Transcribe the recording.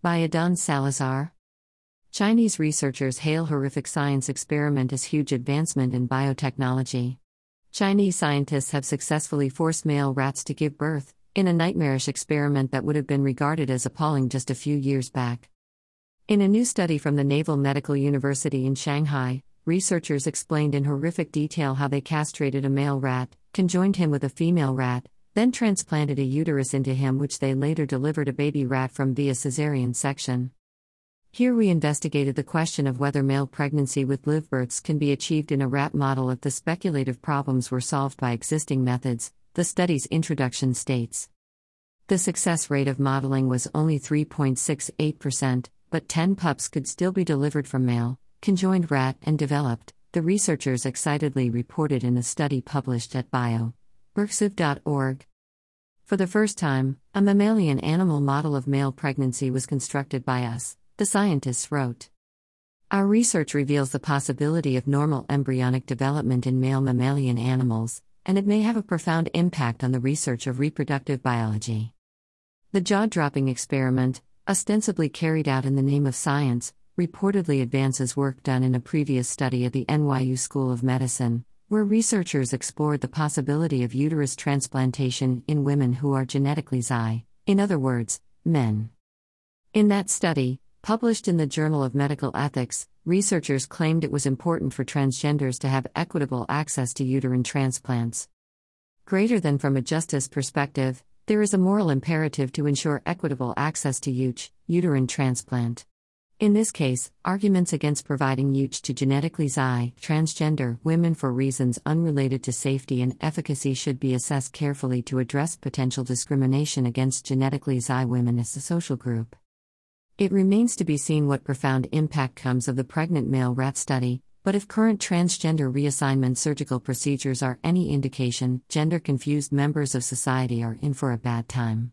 By Adan Salazar. Chinese researchers hail horrific science experiment as huge advancement in biotechnology. Chinese scientists have successfully forced male rats to give birth, in a nightmarish experiment that would have been regarded as appalling just a few years back. In a new study from the Naval Medical University in Shanghai, researchers explained in horrific detail how they castrated a male rat, conjoined him with a female rat, then transplanted a uterus into him, which they later delivered a baby rat from via caesarean section. Here we investigated the question of whether male pregnancy with live births can be achieved in a rat model if the speculative problems were solved by existing methods, the study's introduction states. The success rate of modeling was only 3.68%, but 10 pups could still be delivered from male, conjoined rat and developed, the researchers excitedly reported in a study published at bio. For the first time, a mammalian animal model of male pregnancy was constructed by us, the scientists wrote. Our research reveals the possibility of normal embryonic development in male mammalian animals, and it may have a profound impact on the research of reproductive biology. The jaw dropping experiment, ostensibly carried out in the name of science, reportedly advances work done in a previous study at the NYU School of Medicine, where researchers explored the possibility of uterus transplantation in women who are genetically XY, in other words, men. In that study, published in the Journal of Medical Ethics, researchers claimed it was important for transgenders to have equitable access to uterine transplants. Greater than from a justice perspective, there is a moral imperative to ensure equitable access to UTR, uterine transplant. In this case, arguments against providing UTR to genetically XY, transgender women for reasons unrelated to safety and efficacy should be assessed carefully to address potential discrimination against genetically XY women as a social group. It remains to be seen what profound impact comes of the pregnant male rat study, but if current transgender reassignment surgical procedures are any indication, gender confused members of society are in for a bad time.